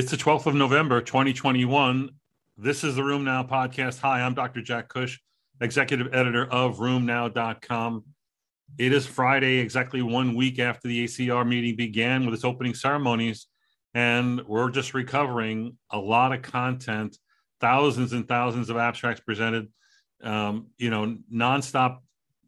It's the 12th of November, 2021. This is the RheumNow podcast. Hi, I'm Dr. Jack Cush, executive editor of RheumNow.com. It is Friday, exactly one week after the ACR meeting began with its opening ceremonies, and we're just recovering a lot of content, thousands and thousands of abstracts presented, um, you know, nonstop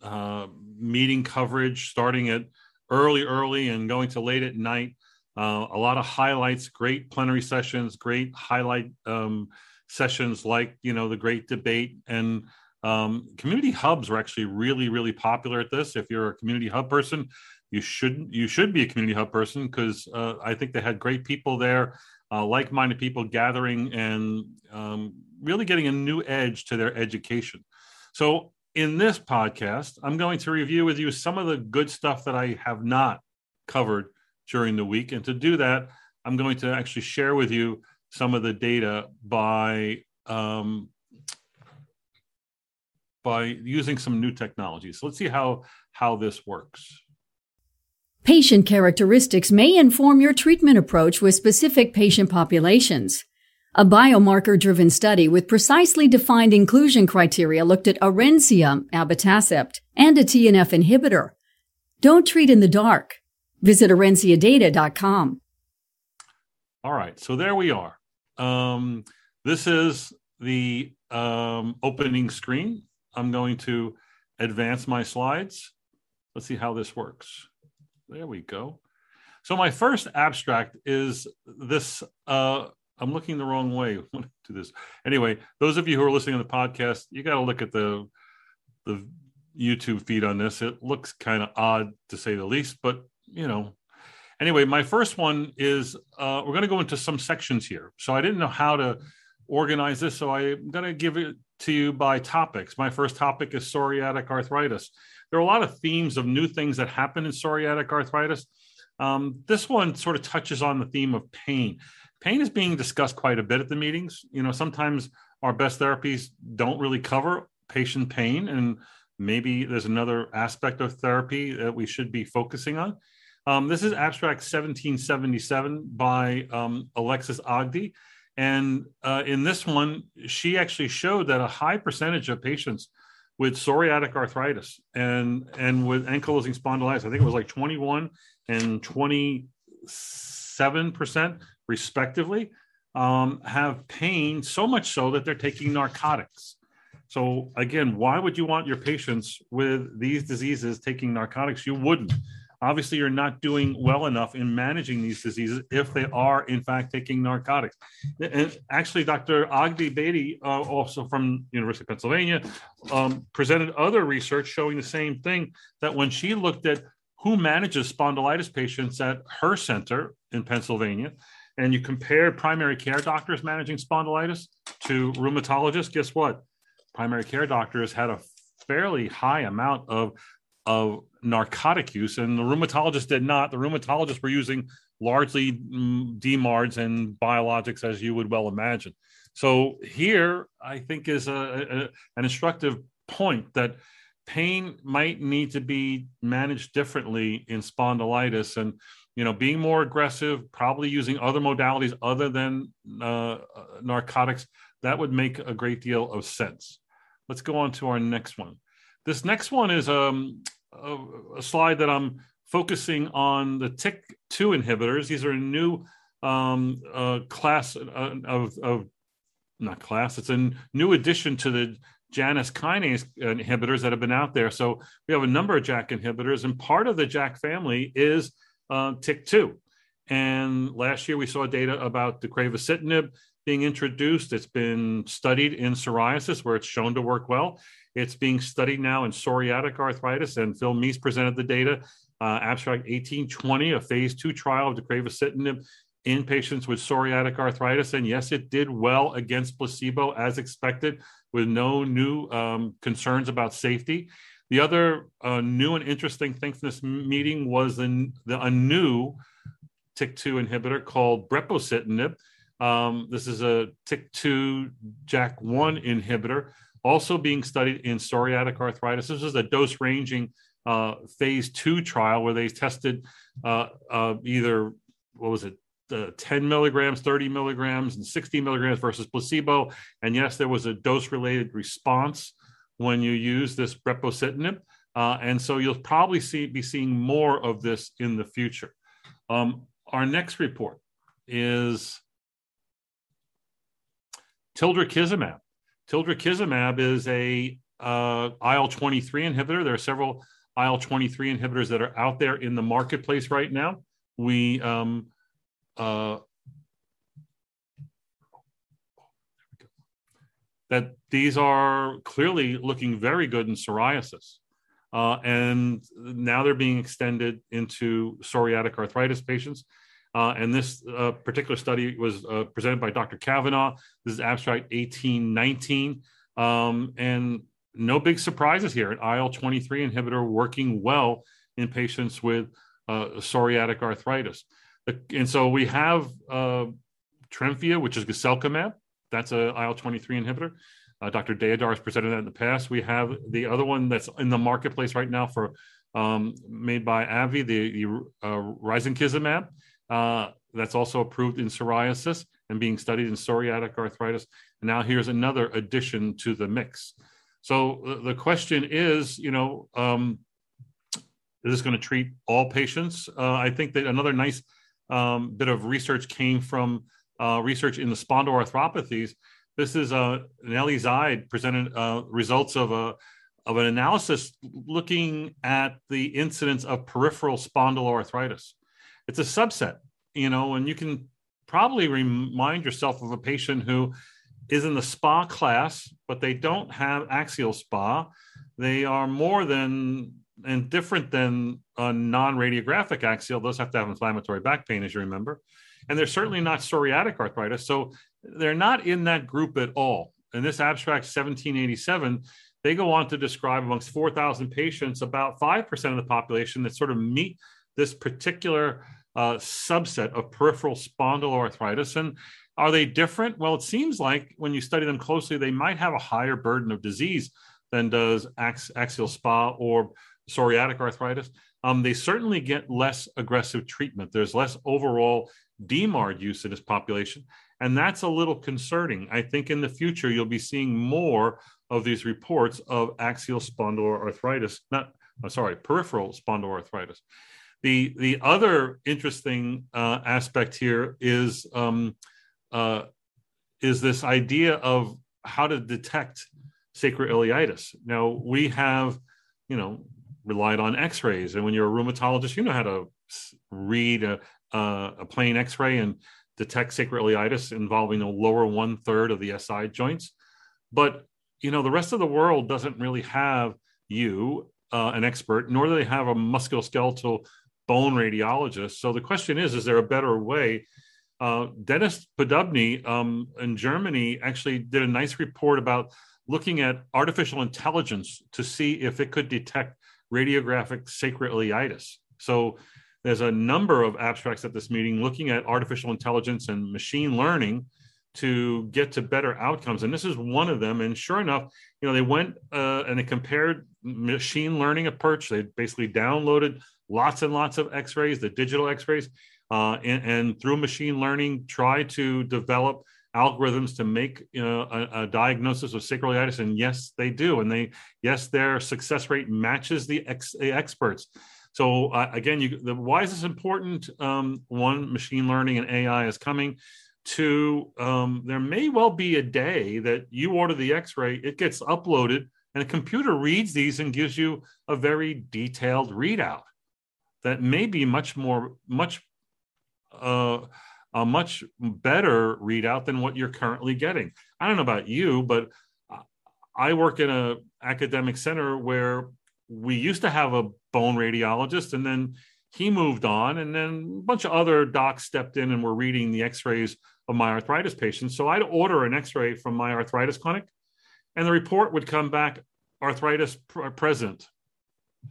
uh, meeting coverage starting at early, early and going to late at night uh, a lot of highlights, great plenary sessions, great highlight um, sessions like you know the great debate and um, community hubs were actually really really popular at this. If you're a community hub person, you should you should be a community hub person because uh, I think they had great people there, uh, like-minded people gathering and um, really getting a new edge to their education. So in this podcast, I'm going to review with you some of the good stuff that I have not covered during the week. And to do that, I'm going to actually share with you some of the data by um, by using some new technologies. So let's see how how this works. Patient characteristics may inform your treatment approach with specific patient populations. A biomarker driven study with precisely defined inclusion criteria looked at Orencia, abatacept, and a TNF inhibitor. Don't treat in the dark. Visit orenciadata.com. All right, so there we are. Um, this is the um, opening screen. I'm going to advance my slides. Let's see how this works. There we go. So my first abstract is this. Uh, I'm looking the wrong way to this. Anyway, those of you who are listening to the podcast, you got to look at the the YouTube feed on this. It looks kind of odd to say the least, but you know. Anyway, my first one is uh, we're going to go into some sections here. So I didn't know how to organize this, so I'm going to give it to you by topics. My first topic is psoriatic arthritis. There are a lot of themes of new things that happen in psoriatic arthritis. Um, this one sort of touches on the theme of pain. Pain is being discussed quite a bit at the meetings. You know, sometimes our best therapies don't really cover patient pain, and maybe there's another aspect of therapy that we should be focusing on. Um, this is abstract 1777 by um, Alexis Ogdie. And uh, in this one, she actually showed that a high percentage of patients with psoriatic arthritis and, and with ankylosing spondylitis, I think it was like 21 and 27% respectively, um, have pain so much so that they're taking narcotics. So, again, why would you want your patients with these diseases taking narcotics? You wouldn't obviously you're not doing well enough in managing these diseases if they are in fact taking narcotics. And actually dr Ogdie-Beatty uh, also from university of pennsylvania um, presented other research showing the same thing that when she looked at who manages spondylitis patients at her center in pennsylvania and you compare primary care doctors managing spondylitis to rheumatologists guess what? Primary care doctors had a fairly high amount of of narcotic use, and the rheumatologists did not. The rheumatologists were using largely mm, DMARDs and biologics, as you would well imagine. So here, I think, is a, a, an instructive point that pain might need to be managed differently in spondylitis, and you know, being more aggressive, probably using other modalities other than uh, narcotics. That would make a great deal of sense. Let's go on to our next one. This next one is um, a, a, slide that I'm focusing on the TYK2 inhibitors. These are a new um, uh, class uh, of, of, not class, it's a new addition to the Janus kinase inhibitors that have been out there. So we have a number of JAK inhibitors, and part of the JAK family is uh, TYK2. And last year we saw data about deucravacitinib being introduced. It's been studied in psoriasis where it's shown to work well. It's being studied now in psoriatic arthritis, and Phil Mease presented the data. Uh, abstract 1820, a phase two trial of deucravacitinib in patients with psoriatic arthritis. And yes, it did well against placebo as expected, with no new um, concerns about safety. The other uh, new and interesting thing from this meeting was the, the, a new TYK2 inhibitor called brepocitinib. Um, this is a TYK2 JAK1 inhibitor also being studied in psoriatic arthritis. This is a dose ranging uh, phase two trial where they tested uh, uh, either, what was it, uh, 10 milligrams, 30 milligrams, and 60 milligrams versus placebo. And yes, there was a dose related response when you use this brepocitinib. Uh, and so you'll probably see be seeing more of this in the future. Um, our next report is tildrakizumab. Tildrakizumab is a uh, IL 23 inhibitor. There are several IL 23 inhibitors that are out there in the marketplace right now. We um, uh, that these are clearly looking very good in psoriasis. Uh, and now they're being extended into psoriatic arthritis patients. Uh, and this uh, particular study was uh, presented by Dr. Kavanaugh. This is abstract 1819. Um, and no big surprises here. An IL 23 inhibitor working well in patients with uh, psoriatic arthritis. And so we have uh, which is guselkumab. That's an IL 23 inhibitor. Uh, Dr. Deodhar has presented that in the past. We have the other one that's in the marketplace right now for um, made by AbbVie, the, the uh, risankizumab. Uh, that's also approved in psoriasis and being studied in psoriatic arthritis. And now here's another addition to the mix. So the question is, you know, um, is this going to treat all patients? Uh, I think that another nice um, bit of research came from uh, research in the spondyloarthropathies. This is uh, Nelly Ziade presented uh, results of a of an analysis looking at the incidence of peripheral spondyloarthritis. It's a subset, you know, and you can probably remind yourself of a patient who is in the SPA class, but they don't have axial SPA. They are more than and different than a non-radiographic axial. Those have to have inflammatory back pain, as you remember, and they're certainly not psoriatic arthritis. So they're not in that group at all. In this abstract 1787, they go on to describe amongst 4,000 patients, about 5% of the population that sort of meet this particular uh, subset of peripheral spondyloarthritis. And are they different? Well, it seems like when you study them closely, they might have a higher burden of disease than does ax- axial SPA or psoriatic arthritis. Um, they certainly get less aggressive treatment. There's less overall DMARD use in this population. And that's a little concerning. I think in the future, you'll be seeing more of these reports of axial spondyloarthritis, not, uh, sorry, peripheral spondyloarthritis. The, the other interesting uh, aspect here is um, uh, is this idea of how to detect sacroiliitis. Now we have, you know, relied on X-rays, and when you're a rheumatologist, you know how to read a, a, a plain X-ray and detect sacroiliitis involving the lower one third of the SI joints. But you know, the rest of the world doesn't really have you, uh, an expert, nor do they have a musculoskeletal bone radiologist. So the question is: Is there a better way uh, Denis Poddubnyy um, in Germany actually did a nice report about looking at artificial intelligence to see if it could detect radiographic sacroiliitis. So there's a number of abstracts at this meeting looking at artificial intelligence and machine learning to get to better outcomes. And this is one of them. And sure enough, you know, they went uh, and they compared machine learning approach. They basically downloaded lots and lots of X-rays, the digital X-rays, uh, and, and, through machine learning try to develop algorithms to make you know, a, a, diagnosis of sacroiliitis and yes they do and they yes their success rate matches the, ex, the experts. So uh, again you, the, why is this important? Um, one machine learning and ai is coming. Two um, there may well be a day that you order the x-ray it gets uploaded and a computer reads these and gives you a very detailed readout that may be much more much a, a much better readout than what you're currently getting. I don't know about you, but I work in a academic center where we used to have a bone radiologist and then he moved on and then a bunch of other docs stepped in and were reading the x-rays of my arthritis patients so i'd order an x-ray from my arthritis clinic and the report would come back arthritis pr- present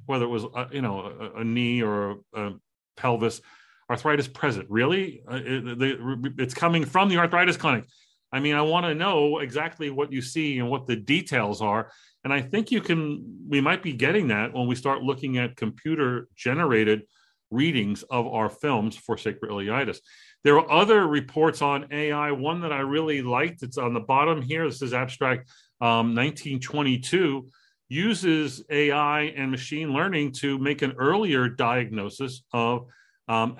whether it was uh, you know a, a knee or a, a pelvis arthritis present. Really? Uh, it, it's coming from the arthritis clinic. I mean, I want to know exactly what you see and what the details are. And I think you can, we might be getting that when we start looking at computer generated readings of our films for sacroiliitis. There are other reports on AI. One that I really liked, it's on the bottom here. This is abstract um, 1922, uses AI and machine learning to make an earlier diagnosis of um.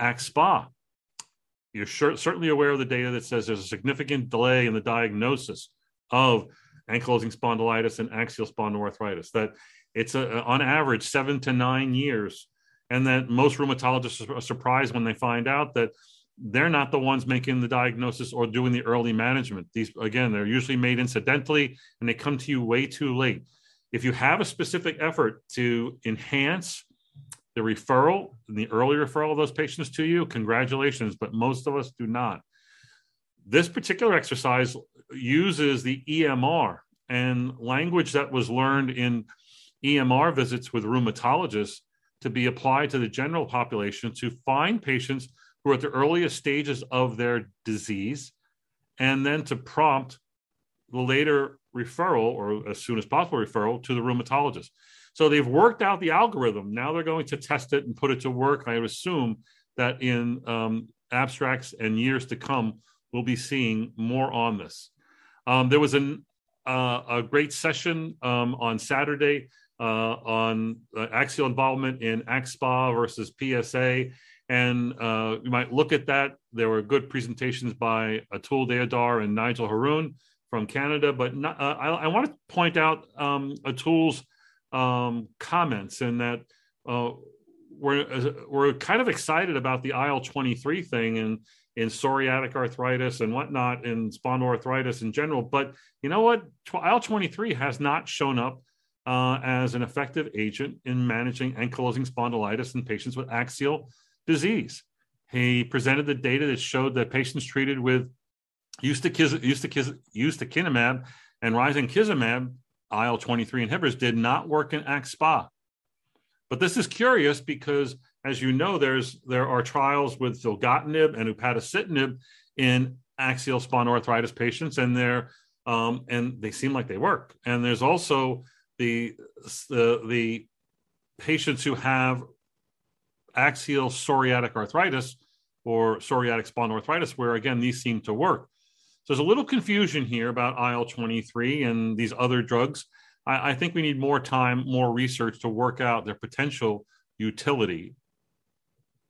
You're sure, certainly aware of the data that says there's a significant delay in the diagnosis of ankylosing spondylitis and axial spondyloarthritis. That it's a, on average seven to nine years, and that most rheumatologists are surprised when they find out that they're not the ones making the diagnosis or doing the early management. These again, they're usually made incidentally, and they come to you way too late. If you have a specific effort to enhance the referral, and the early referral of those patients to you, congratulations, but most of us do not. This particular exercise uses the EMR and language that was learned in EMR visits with rheumatologists to be applied to the general population to find patients who are at the earliest stages of their disease and then to prompt the later referral or as soon as possible referral to the rheumatologist. So they've worked out the algorithm. Now they're going to test it and put it to work. I assume that in um, abstracts and years to come, we'll be seeing more on this. Um, there was an, uh, a great session um, on Saturday uh, on uh, axial involvement in AxSpA versus PSA. And uh, you might look at that. There were good presentations by Atul Deodhar and Nigil Haroon from Canada. But not, uh, I, I, want to point out um, Atul's um, comments and that uh, we're uh, we're kind of excited about the IL twenty three thing and in psoriatic arthritis and whatnot and spondyloarthritis in general. But you know what? IL twenty three has not shown up uh, as an effective agent in managing ankylosing spondylitis in patients with axial disease. He presented the data that showed that patients treated with ustekinumab and risankizumab IL-23 inhibitors did not work in AxSpA. But this is curious because, as you know, there's there are trials with filgotinib and upadacitinib in axial spondyloarthritis patients, and they're um, and they seem like they work. And there's also the the, the patients who have axial psoriatic arthritis or psoriatic spondyloarthritis, where again these seem to work. So there's a little confusion here about IL 23 and these other drugs. I, I, think we need more time, more research to work out their potential utility.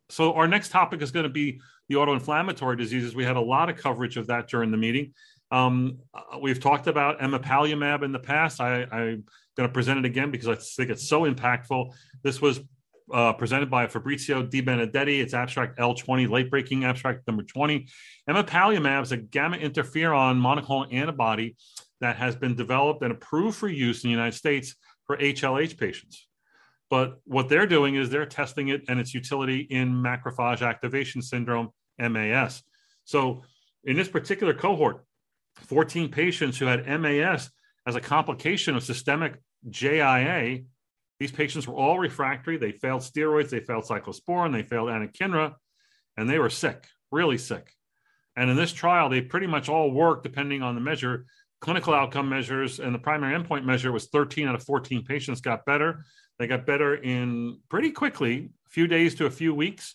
So our next topic is going to be the autoinflammatory diseases. We had a lot of coverage of that during the meeting. Um, uh, we've talked about emapalumab in the past. I, I'm going to present it again because I think it's so impactful. This was uh, presented by Fabrizio De Benedetti. It's abstract L20, late breaking abstract number 20. Emapalumab is a gamma interferon monoclonal antibody that has been developed and approved for use in the United States for HLH patients. But what they're doing is they're testing it and its utility in macrophage activation syndrome, MAS. So in this particular cohort, 14 patients who had MAS as a complication of systemic JIA these patients were all refractory. They failed steroids, they failed cyclosporin, they failed anakinra, and they were sick, really sick. And in this trial, they pretty much all worked depending on the measure. Clinical outcome measures and the primary endpoint measure was 13 out of 14 patients got better. They got better in pretty quickly, a few days to a few weeks.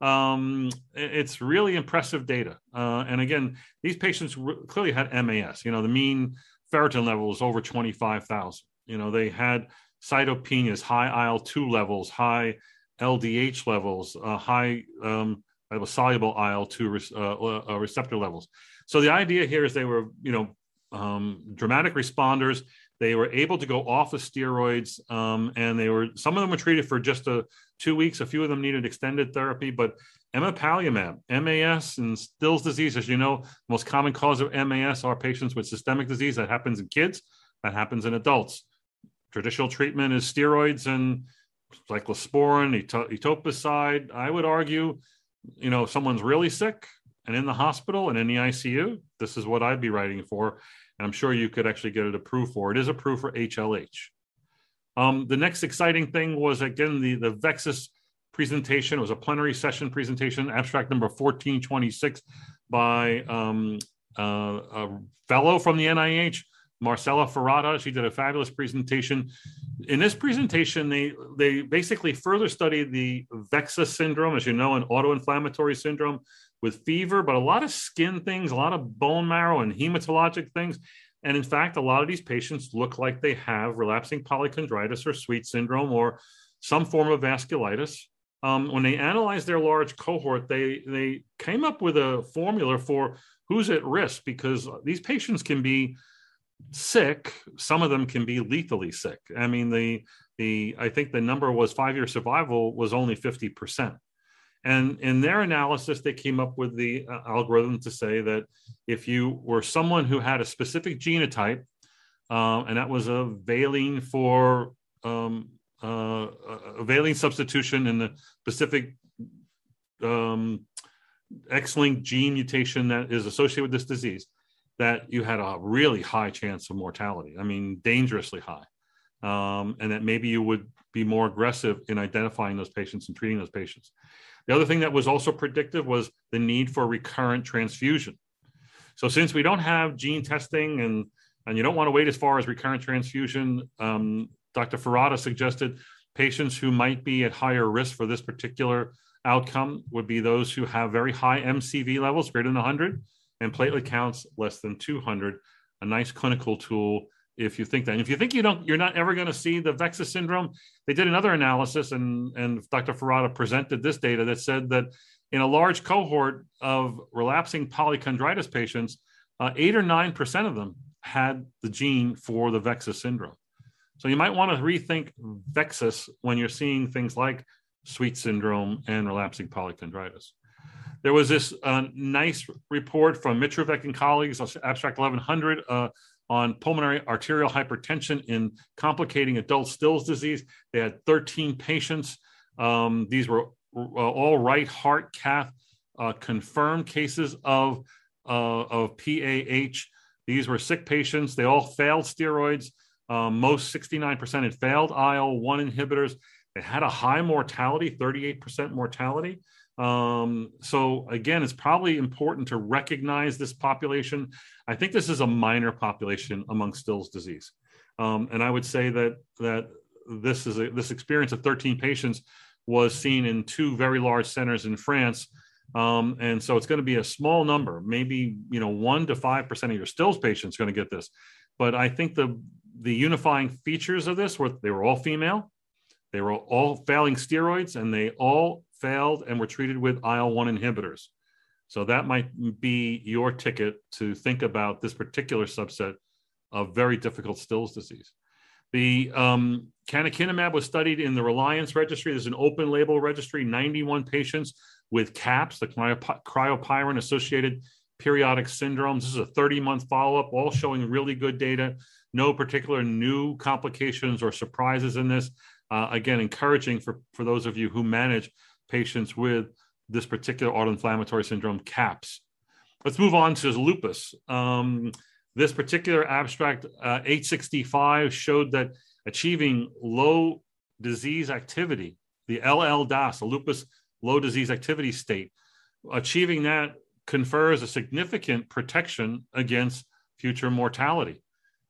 Um, it's really impressive data. Uh, and again, these patients clearly had MAS. You know, the mean ferritin level was over 25,000. You know, they had cytopenias, high IL 2 levels, high LDH levels, uh, high um, soluble IL 2 re- uh, uh, receptor levels. So the idea here is they were, you know, um, dramatic responders. They were able to go off of steroids, um, and they were some of them were treated for just a two weeks. A few of them needed extended therapy, but emapalumab, MAS, and Still's disease, as you know, most common cause of MAS are patients with systemic disease that happens in kids, that happens in adults. Traditional treatment is steroids and cyclosporin, etoposide. I would argue, you know, someone's really sick and in the hospital and in the ICU, this is what I'd be writing for. And I'm sure you could actually get it approved for. It is approved for HLH. Um, the next exciting thing was again the, the VEXAS presentation. It was a plenary session presentation, abstract number 1426 by um, uh, a fellow from the NIH, Marcela Ferrada. She did a fabulous presentation. In this presentation, they they basically further studied the VEXAS syndrome, as you know, an autoinflammatory syndrome with fever, but a lot of skin things, a lot of bone marrow and hematologic things. And in fact, a lot of these patients look like they have relapsing polychondritis or sweet syndrome or some form of vasculitis. Um, when they analyzed their large cohort, they they came up with a formula for who's at risk because these patients can be sick. Some of them can be lethally sick. I mean, the the I think the number was five year survival was only fifty percent. And in their analysis, they came up with the uh, algorithm to say that if you were someone who had a specific genotype, uh, and that was a valine for um, uh, a valine substitution in the specific um, X-linked gene mutation that is associated with this disease, that you had a really high chance of mortality. I mean, dangerously high, um, and that maybe you would be more aggressive in identifying those patients and treating those patients. The other thing that was also predictive was the need for recurrent transfusion. So since we don't have gene testing and and you don't want to wait as far as recurrent transfusion, um, Dr. Ferrada suggested patients who might be at higher risk for this particular outcome would be those who have very high MCV levels, greater than 100, and platelet counts less than 200. A nice clinical tool if you think that. And if you think you don't, you're not ever going to see the VEXAS syndrome. They did another analysis, and and Dr. Ferrada presented this data that said that in a large cohort of relapsing polychondritis patients, uh, eight or nine percent of them had the gene for the VEXAS syndrome. So you might want to rethink VEXAS when you're seeing things like sweet syndrome and relapsing polychondritis. There was this uh, nice report from Mitrovic and colleagues, abstract 1100, uh, on pulmonary arterial hypertension in complicating adult Still's disease. They had 13 patients. Um, these were uh, all right heart cath uh, confirmed cases of, uh, of PAH. These were sick patients. They all failed steroids. Um, most 69% had failed IL 1 inhibitors. They had a high mortality, 38% mortality. Um, so again, it's probably important to recognize this population. I think this is a minor population among Still's disease, um, and I would say that that this is a, this experience of 13 patients was seen in two very large centers in France, um, and so it's going to be a small number, maybe you know one to five percent of your Still's patients going to get this, but I think the the unifying features of this were they were all female, they were all failing steroids, and they all failed and were treated with IL 1 inhibitors. So that might be your ticket to think about this particular subset of very difficult Still's disease. The um, canakinumab was studied in the Reliance registry. There's an open label registry, 91 patients with CAPS, the cryopyrin associated periodic syndromes. This is a 30 month follow up, all showing really good data. No particular new complications or surprises in this. Uh, again, encouraging for, for those of you who manage patients with this particular autoinflammatory syndrome, CAPS. Let's move on to lupus. Um, this particular abstract, uh, 865, showed that achieving low disease activity, the LLDAS, the lupus low disease activity state, achieving that confers a significant protection against future mortality.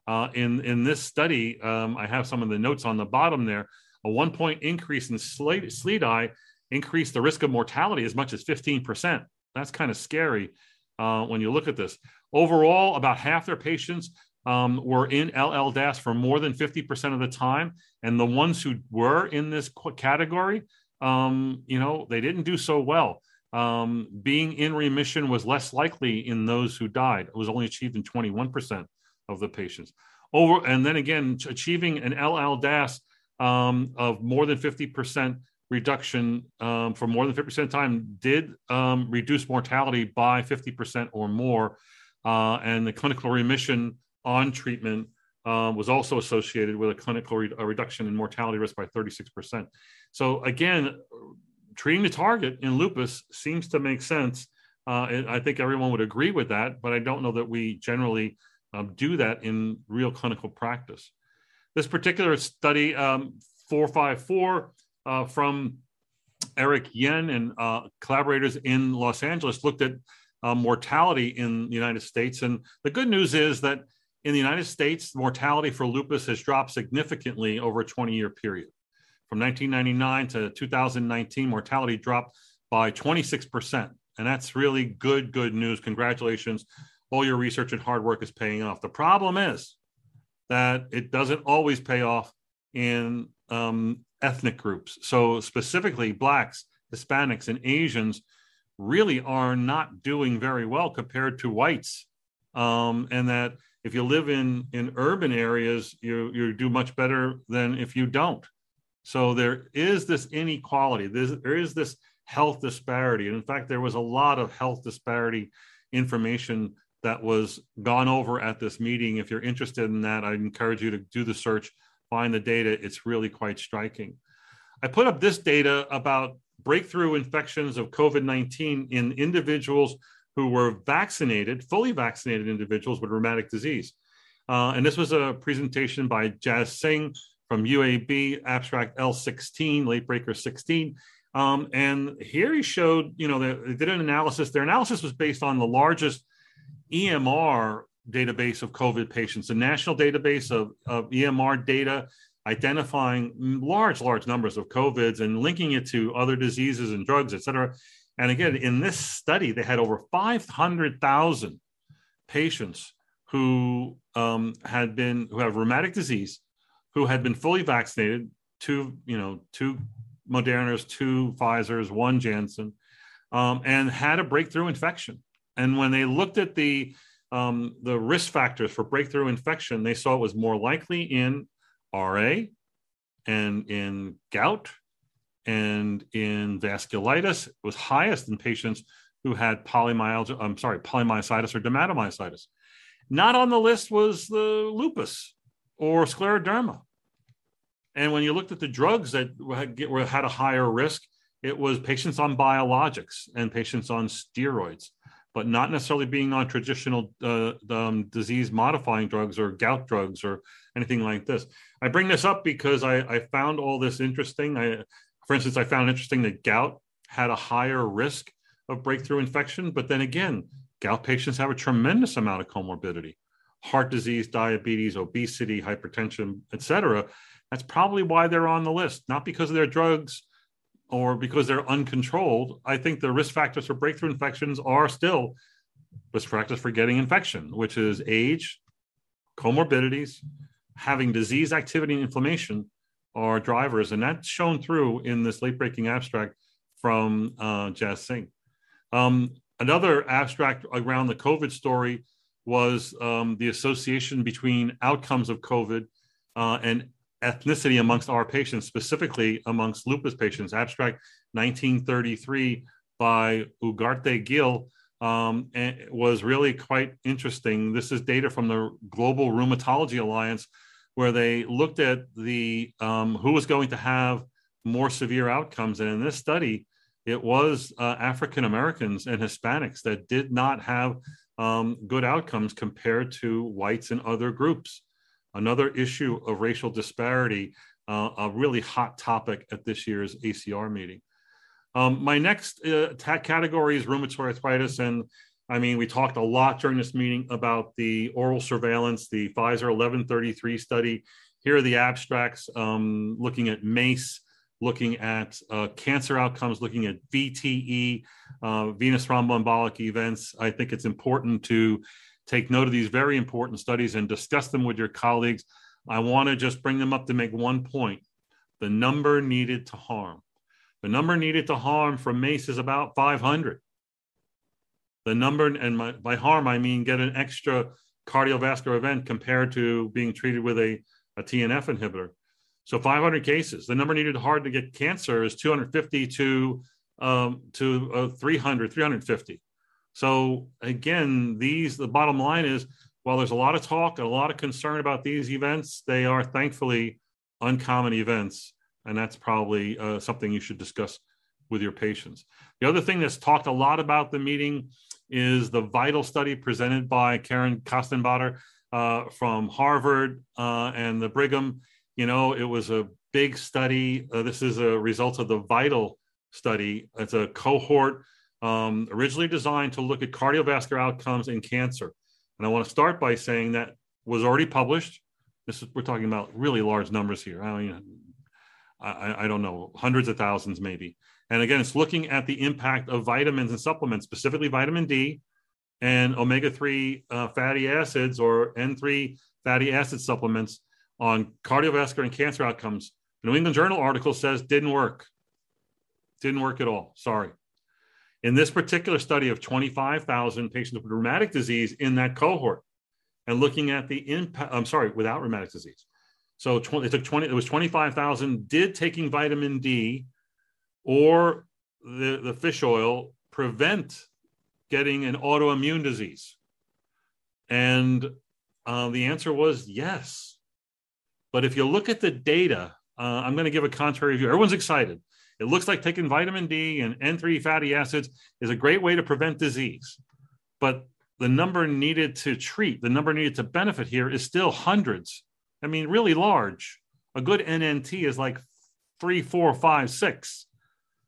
Uh, in, in this study, um, I have some of the notes on the bottom there. A one point increase in SLEDAI increased the risk of mortality as much as 15%. That's kind of scary uh, when you look at this. Overall, about half their patients um, were in LLDAS for more than 50% of the time. And the ones who were in this category, um, you know, they didn't do so well. Um, being in remission was less likely in those who died. It was only achieved in 21% of the patients. Over and then again, achieving an LLDAS um, of more than 50% reduction um, for more than 50% of time did um, reduce mortality by 50% or more. Uh, and the clinical remission on treatment uh, was also associated with a clinical re- a reduction in mortality risk by 36%. So, again, treating the target in lupus seems to make sense. Uh, I think everyone would agree with that, but I don't know that we generally um, do that in real clinical practice. This particular study, um, 454, uh, from Eric Yen and uh, collaborators in Los Angeles looked at uh, mortality in the United States. And the good news is that in the United States, mortality for lupus has dropped significantly over a 20 year period. From 1999 to 2019, mortality dropped by 26%. And that's really good, good news. Congratulations. All your research and hard work is paying off. The problem is that it doesn't always pay off in um, ethnic groups. So, specifically, Blacks, Hispanics, and Asians really are not doing very well compared to whites. Um, and that if you live in, in urban areas, you, you do much better than if you don't. So, there is this inequality, There's, there is this health disparity. And in fact, there was a lot of health disparity information that was gone over at this meeting. If you're interested in that, I encourage you to do the search, find the data. It's really quite striking. I put up this data about breakthrough infections of COVID 19 in individuals who were vaccinated, fully vaccinated individuals with rheumatic disease. Uh, and this was a presentation by Jas Singh from UAB, abstract L16, late breaker 16. Um, and here he showed, you know, they did an analysis. Their analysis was based on the largest EMR database of COVID patients, a national database of, of EMR data identifying large, large numbers of COVIDs and linking it to other diseases and drugs, et cetera. And again, in this study, they had over 500,000 patients who um, had been who have rheumatic disease, who had been fully vaccinated, two, you know, two Modernas, two Pfizer's, one Janssen, um, and had a breakthrough infection. And when they looked at the um, the risk factors for breakthrough infection, they saw it was more likely in RA and in gout and in vasculitis. It was highest in patients who had polymyalgia, I'm sorry, polymyositis or dermatomyositis. Not on the list was the lupus or scleroderma. And when you looked at the drugs that had a higher risk, it was patients on biologics and patients on steroids but not necessarily being on traditional uh, um, disease modifying drugs or gout drugs or anything like this. I bring this up because I, I found all this interesting. I, for instance, I found interesting that gout had a higher risk of breakthrough infection, but then again, gout patients have a tremendous amount of comorbidity, heart disease, diabetes, obesity, hypertension, etc. That's probably why they're on the list, not because of their drugs or because they're uncontrolled, I think the risk factors for breakthrough infections are still risk factors for getting infection, which is age, comorbidities, having disease activity and inflammation are drivers. And that's shown through in this late breaking abstract from uh, Singh. Um, another abstract around the COVID story was um, the association between outcomes of COVID uh, and ethnicity amongst our patients, specifically amongst lupus patients. Abstract 1933 by Ugarte Gil um, was really quite interesting. This is data from the Global Rheumatology Alliance, where they looked at the um, who was going to have more severe outcomes, and in this study, it was uh, African Americans and Hispanics that did not have um, good outcomes compared to whites and other groups another issue of racial disparity, uh, a really hot topic at this year's ACR meeting. Um, my next uh, category is rheumatoid arthritis. And I mean, we talked a lot during this meeting about the oral surveillance, the Pfizer 1133 study. Here are the abstracts um, looking at MACE, looking at uh, cancer outcomes, looking at VTE, uh, venous thromboembolic events. I think it's important to take note of these very important studies and discuss them with your colleagues. I want to just bring them up to make one point the number needed to harm. The number needed to harm from MACE is about 500. The number, and my, by harm, I mean get an extra cardiovascular event compared to being treated with a, a TNF inhibitor. So 500 cases. The number needed hard to get cancer is 250 to um, to uh, 300, 350. So again, these the bottom line is while there's a lot of talk and a lot of concern about these events, they are thankfully uncommon events, and that's probably uh, something you should discuss with your patients. The other thing that's talked a lot about the meeting is the vital study presented by Karen Costenbader uh, from Harvard uh, and the Brigham. You know, it was a big study. Uh, this is a result of the vital study. It's a cohort um, originally designed to look at cardiovascular outcomes in cancer. And I want to start by saying that was already published. This is, we're talking about really large numbers here. I mean, I, I don't know, hundreds of thousands maybe. And again, it's looking at the impact of vitamins and supplements, specifically vitamin D and omega 3 uh, fatty acids or N3 fatty acid supplements on cardiovascular and cancer outcomes. The New England Journal article says didn't work. Didn't work at all. Sorry. In this particular study of 25,000 patients with rheumatic disease in that cohort, and looking at the impact, I'm sorry, without rheumatic disease. So 20, it took 20, it was 25,000 did taking vitamin D or the, the fish oil prevent getting an autoimmune disease? And uh, the answer was yes. But if you look at the data, uh, I'm going to give a contrary view. Everyone's excited. It looks like taking vitamin D and N3 fatty acids is a great way to prevent disease. But the number needed to treat, the number needed to benefit here is still hundreds. I mean, really large. A good NNT is like three, four, five, six.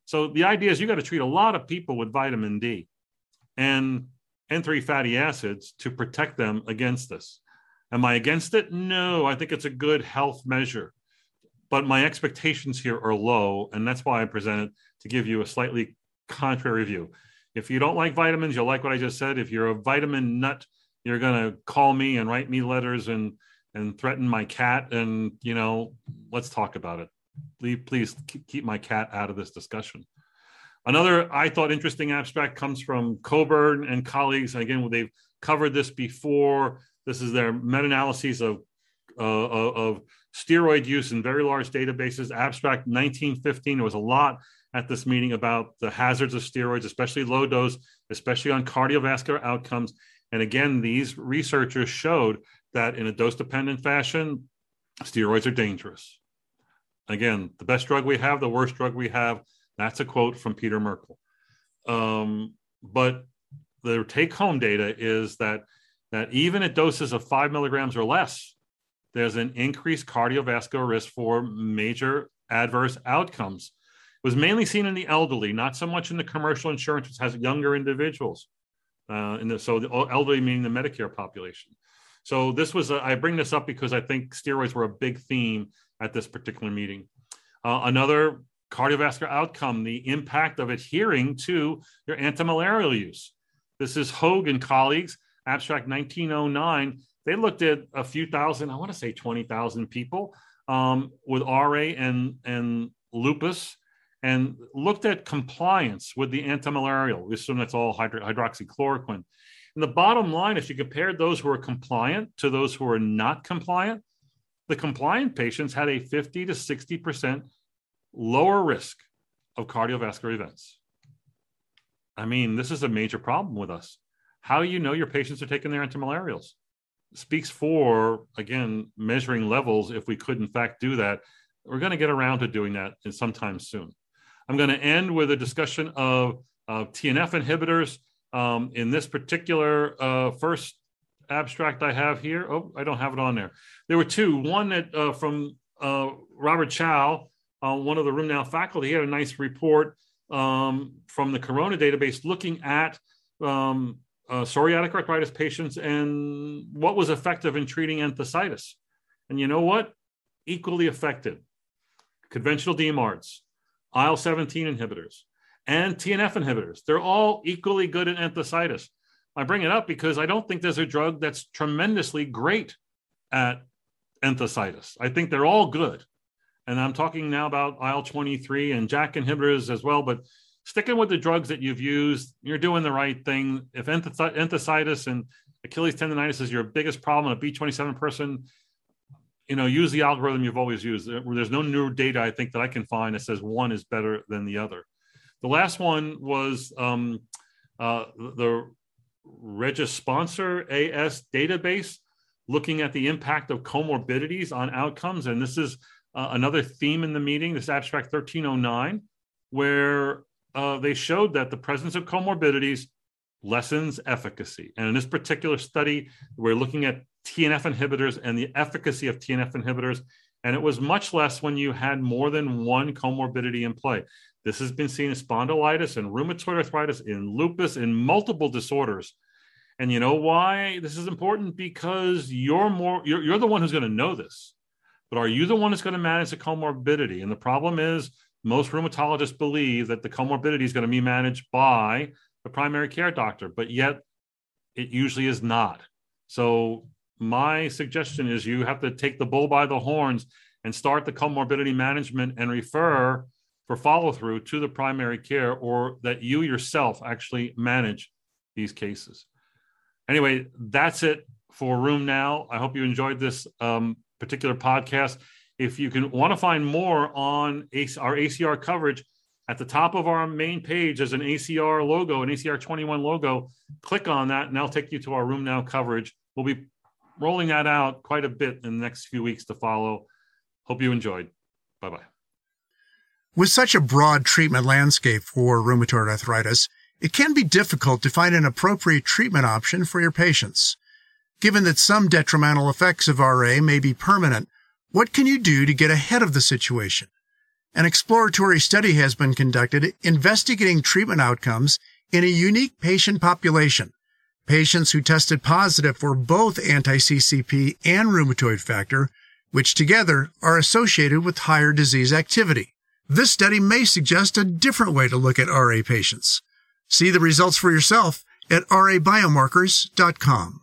So the idea is you got to treat a lot of people with vitamin D and N3 fatty acids to protect them against this. Am I against it? No, I think it's a good health measure but my expectations here are low, and that's why I present it to give you a slightly contrary view. If you don't like vitamins, you'll like what I just said. If you're a vitamin nut, you're going to call me and write me letters and and threaten my cat, and you know, let's talk about it. Please, please keep my cat out of this discussion. Another I thought interesting abstract comes from Coburn and colleagues. and Again, they've covered this before. This is their meta-analyses of uh, of steroid use in very large databases. Abstract 1915, there was a lot at this meeting about the hazards of steroids, especially low dose, especially on cardiovascular outcomes. And again, these researchers showed that in a dose dependent fashion, steroids are dangerous. Again, the best drug we have, the worst drug we have. That's a quote from Peter Merkel. Um, but the take home data is that that even at doses of five milligrams or less, there's an increased cardiovascular risk for major adverse outcomes. It was mainly seen in the elderly, not so much in the commercial insurance, which has younger individuals. Uh, the, so the elderly meaning the Medicare population. So this was a, I bring this up because I think steroids were a big theme at this particular meeting. Uh, another cardiovascular outcome, the impact of adhering to your antimalarial use. This is Hogue and colleagues, abstract 1909 they looked at a few thousand, I want to say 20,000 people um, with RA and, and lupus and looked at compliance with the antimalarial. We assume that's all hydro- hydroxychloroquine. And the bottom line, if you compared those who were compliant to those who were not compliant, the compliant patients had a 50 to 60% lower risk of cardiovascular events. I mean, this is a major problem with us. How do you know your patients are taking their antimalarials? Speaks for again measuring levels if we could in fact do that we're going to get around to doing that sometime soon. I'm going to end with a discussion of tnf inhibitors. Um, in this particular uh, first abstract i have here oh i don't have it on there. There were two one that uh, from uh, robert Chao uh, one of the RheumNow faculty he had a nice report um, from the Corrona database looking at um, uh, psoriatic arthritis patients and what was effective in treating enthesitis. And you know what? Equally effective. Conventional DMARDs, IL 17 inhibitors, and TNF inhibitors. They're all equally good in enthesitis. I bring it up because I don't think there's a drug that's tremendously great at enthesitis. I think they're all good. And I'm talking now about IL 23 and JAK inhibitors as well, but sticking with the drugs that you've used, you're doing the right thing. If enthesitis and Achilles tendonitis is your biggest problem, a B27 person, you know, use the algorithm you've always used. There's no new data I think that I can find that says one is better than the other. The last one was um, uh, the REGISPONSER-AS database looking at the impact of comorbidities on outcomes. And this is uh, another theme in the meeting, this abstract 1309, where uh, they showed that the presence of comorbidities lessens efficacy. And in this particular study, we're looking at TNF inhibitors and the efficacy of TNF inhibitors. And it was much less when you had more than one comorbidity in play. This has been seen in spondylitis and rheumatoid arthritis, in lupus, in multiple disorders. And you know why this is important? Because you're more you're, you're the one who's going to know this. But are you the one that's going to manage the comorbidity? And the problem is most rheumatologists believe that the comorbidity is going to be managed by the primary care doctor, but yet it usually is not. So my suggestion is you have to take the bull by the horns and start the comorbidity management and refer for follow through to the primary care or that you yourself actually manage these cases. Anyway, that's it for RheumNow. I hope you enjoyed this um, particular podcast. If you can want to find more on our ACR coverage, at the top of our main page, there's an ACR logo, an ACR 21 logo. Click on that, and that'll take you to our RheumNow coverage. We'll be rolling that out quite a bit in the next few weeks to follow. Hope you enjoyed. Bye bye. With such a broad treatment landscape for rheumatoid arthritis, it can be difficult to find an appropriate treatment option for your patients. Given that some detrimental effects of RA may be permanent, what can you do to get ahead of the situation? An exploratory study has been conducted investigating treatment outcomes in a unique patient population. Patients who tested positive for both anti-CCP and rheumatoid factor, which together are associated with higher disease activity. This study may suggest a different way to look at RA patients. See the results for yourself at rabiomarkers.com.